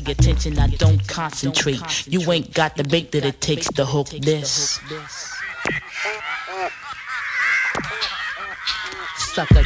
pay attention, I don't concentrate. You ain't got the bait that it takes to hook this. Sucker,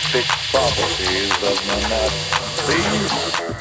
characteristic properties of monotony.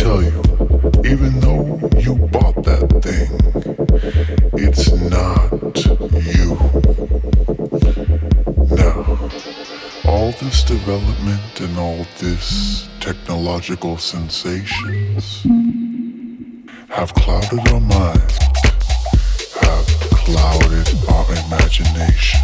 tell you, even though you bought that thing, it's not you. Now, all this development and all this technological sensations have clouded our minds, have clouded our imagination.